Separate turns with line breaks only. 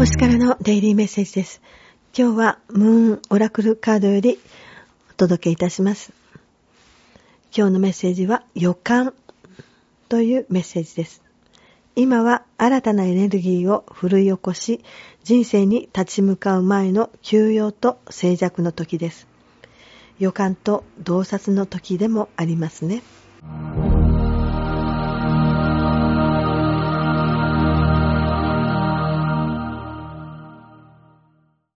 星からのデイリーメッセージです。今日はムーンオラクルカードよりお届けいたします。今日のメッセージは予感というメッセージです。今は新たなエネルギーを奮い起こし、人生に立ち向かう前の休養と静寂の時です。予感と洞察の時でもありますね。